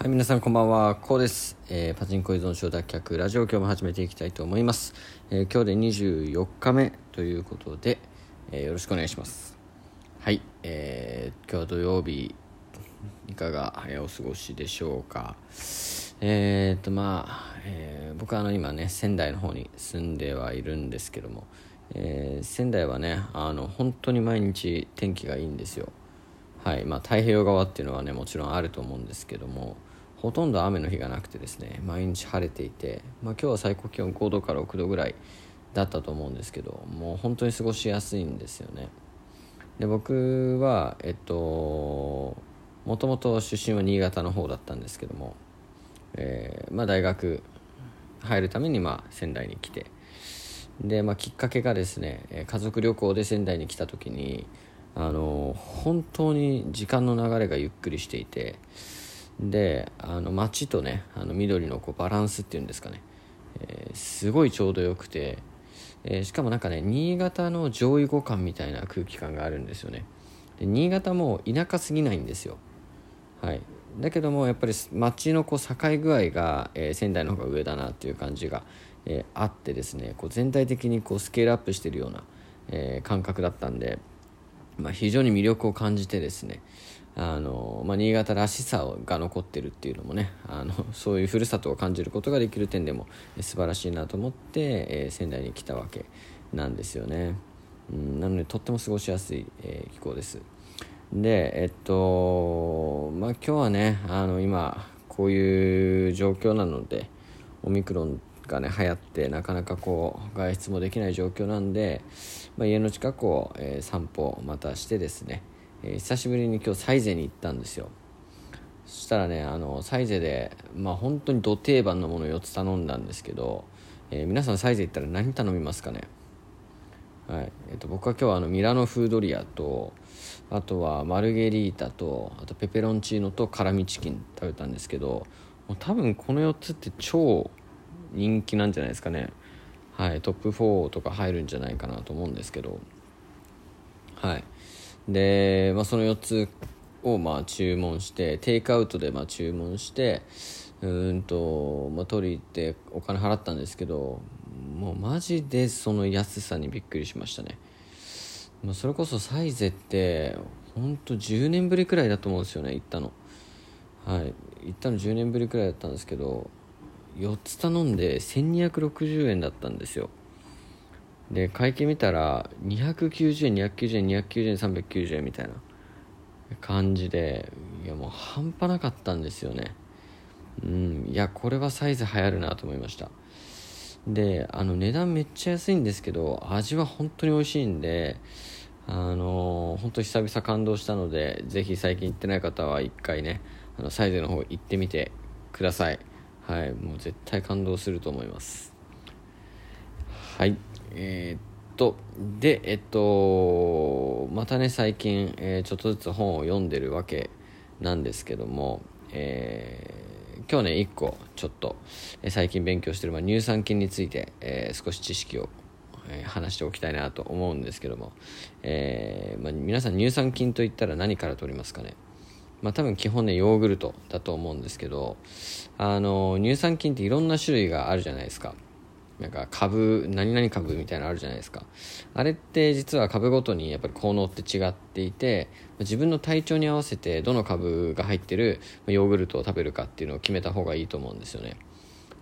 はい、皆さんこんばんは、こうです。えーパチンコ依存症脱却ラジオ今日も始めていきたいと思います。えー今日で24日目ということで、えーよろしくお願いします。はい、えー今日は土曜日、いかが、えお過ごしでしょうか？え、っと、まあ、え僕はあの今ね、仙台の方に住んではいるんですけども、え仙台はね、あの、本当に毎日天気がいいんですよ。はいまあ、太平洋側っていうのはねもちろんあると思うんですけどもほとんど雨の日がなくてですね毎日晴れていて、まあ、今日は最高気温5度から6度ぐらいだったと思うんですけどもう本当に過ごしやすいんですよね。で僕はえっともともと出身は新潟の方だったんですけども、えーまあ、大学入るためにまあ仙台に来てで、まあ、きっかけがですね家族旅行で仙台に来た時にあの本当に時間の流れがゆっくりしていてであの街とねあの緑のこうバランスっていうんですかね、えーすごいちょうどよくて、えーしかもなんかね新潟の上位互換みたいな空気感があるんですよね。で新潟も田舎すぎないんですよ。はい、だけどもやっぱり街のこう境具合が、えー仙台の方が上だなっていう感じが、えあってですねこう全体的にこうスケールアップしてるような、え感覚だったんで、まあ、非常に魅力を感じてですねあの、まあ、新潟らしさが残ってるっていうのもねあのそういうふるさとを感じることができる点でも素晴らしいなと思って、えー仙台に来たわけなんですよね。うんなのでとっても過ごしやすい、えー気候です。でえっとまあ今日はねあの今こういう状況なのでオミクロンがね流行ってなかなかこう外出もできない状況なんで、まあ、家の近くを、えー散歩またしてですね、えー久しぶりに今日サイゼに行ったんですよ。そしたらねあのサイゼでまあ本当にど定番のもの4つ頼んだんですけど、えー皆さんサイゼ行ったら何頼みますかね？はい。えっと僕は今日はあのミラノフードリアとあとはマルゲリータとあとペペロンチーノと辛味チキン食べたんですけどもう多分この4つって超人気なんじゃないですかね。はいトップ4とか入るんじゃないかなと思うんですけど。はい。で、まあ、その4つをまあ注文してテイクアウトでまあ注文してうんと、まあ、取り行ってお金払ったんですけどもうマジでその安さにびっくりしましたね。まあそれこそサイゼって本当10年ぶりくらいだと思うんですよね行ったの。はい。行ったの10年ぶりくらいだったんですけど4つ頼んで1260円だったんですよ。で会計見たら290円290円290円390円みたいな感じでいやもう半端なかったんですよね。うんいやこれはサイズ流行るなと思いました。であの値段めっちゃ安いんですけど味は本当に美味しいんであの本当久々感動したのでぜひ最近行ってない方は一回ねあのサイズの方行ってみてください。はいもう絶対感動すると思います。はいえーっとでえっとまたね最近、えーちょっとずつ本を読んでるわけなんですけどもえー今日ね1個ちょっと、えー最近勉強してる、まあ、乳酸菌について、えー少し知識を、え話しておきたいなと思うんですけども、えまあ、皆さん乳酸菌といったら何から取りますかね？まあ、多分基本ねヨーグルトだと思うんですけどあの乳酸菌っていろんな種類があるじゃないですか。なんか株何々株みたいなのあるじゃないですか。あれって実は株ごとにやっぱり効能って違っていて自分の体調に合わせてどの株が入ってるヨーグルトを食べるかっていうのを決めた方がいいと思うんですよね。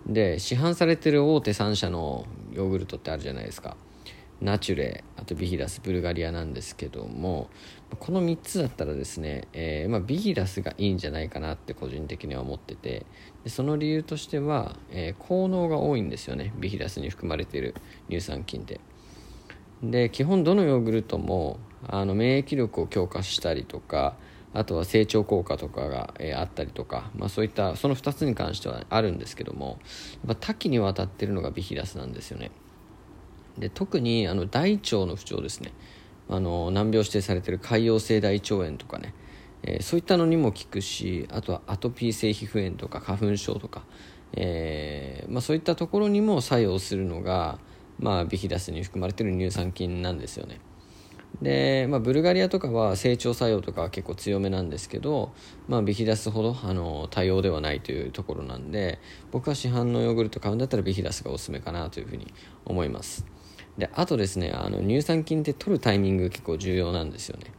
で市販されてる大手3社のヨーグルトってあるじゃないですか。ナチュレあとビヒラスブルガリアなんですけどもこの3つだったらですね、えーまあ、ビヒラスがいいんじゃないかなって個人的には思っててでその理由としては、えー効能が多いんですよねビヒラスに含まれている乳酸菌って。で基本どのヨーグルトもあの免疫力を強化したりとかあとは成長効果とかが、えーあったりとか、まあ、そういったその2つに関してはあるんですけどもやっぱ多岐にわたってるのがビヒラスなんですよね。で特にあの大腸の不調ですね。あの難病指定されてる潰瘍性大腸炎とかね、えーそういったのにも効くしあとはアトピー性皮膚炎とか花粉症とか、えーまあ、そういったところにも作用するのが、まあ、ビヒダスに含まれてる乳酸菌なんですよね。で、まあ、ブルガリアとかは成長作用とかは結構強めなんですけど、まあ、ビヒダスほどあの多様ではないというところなんで僕は市販のヨーグルト買うんだったらビヒダスがおすすめかなというふうに思います。であとですねあの乳酸菌って取るタイミング結構重要なんですよね。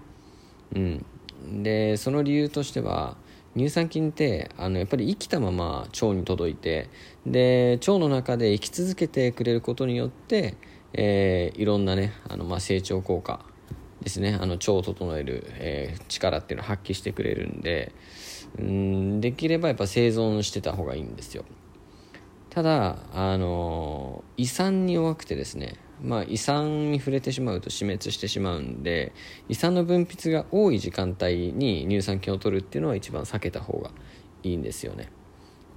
うん。でその理由としては乳酸菌ってあのやっぱり生きたまま腸に届いてで腸の中で生き続けてくれることによって、えー、いろんなねあの、まあ、成長効果ですね。あの腸を整える、えー、力っていうのを発揮してくれるんでうんできればやっぱ生存してた方がいいんですよ。ただあの胃酸に弱くてですねまあ、胃酸に触れてしまうと死滅してしまうんで胃酸の分泌が多い時間帯に乳酸菌を取るっていうのは一番避けた方がいいんですよね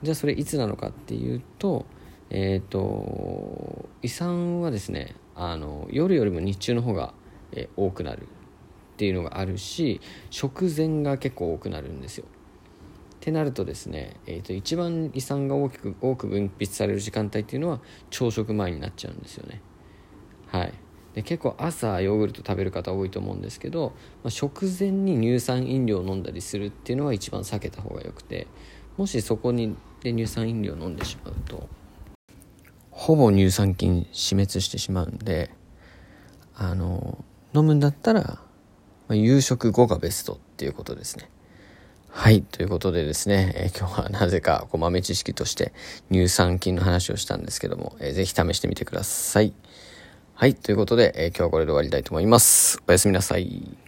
じゃあそれいつなのかっていうとえっ、ー、と胃酸はですねあの夜よりも日中の方がえ多くなるっていうのがあるし食前が結構多くなるんですよ。ってなるとですね、えー、と一番胃酸が大きく多く分泌される時間帯っていうのは朝食前になっちゃうんですよね。はい、で結構朝ヨーグルト食べる方多いと思うんですけど、まあ、食前に乳酸飲料を飲んだりするっていうのは一番避けた方がよくてもしそこにで乳酸飲料を飲んでしまうとほぼ乳酸菌死滅してしまうんであの飲むんだったら、まあ、夕食後がベストっていうことですね。はい。ということでですね、えー、今日はなぜかこう豆知識として乳酸菌の話をしたんですけども、えー、ぜひ試してみてください。はい。ということで、えー、今日はこれで終わりたいと思います。おやすみなさい。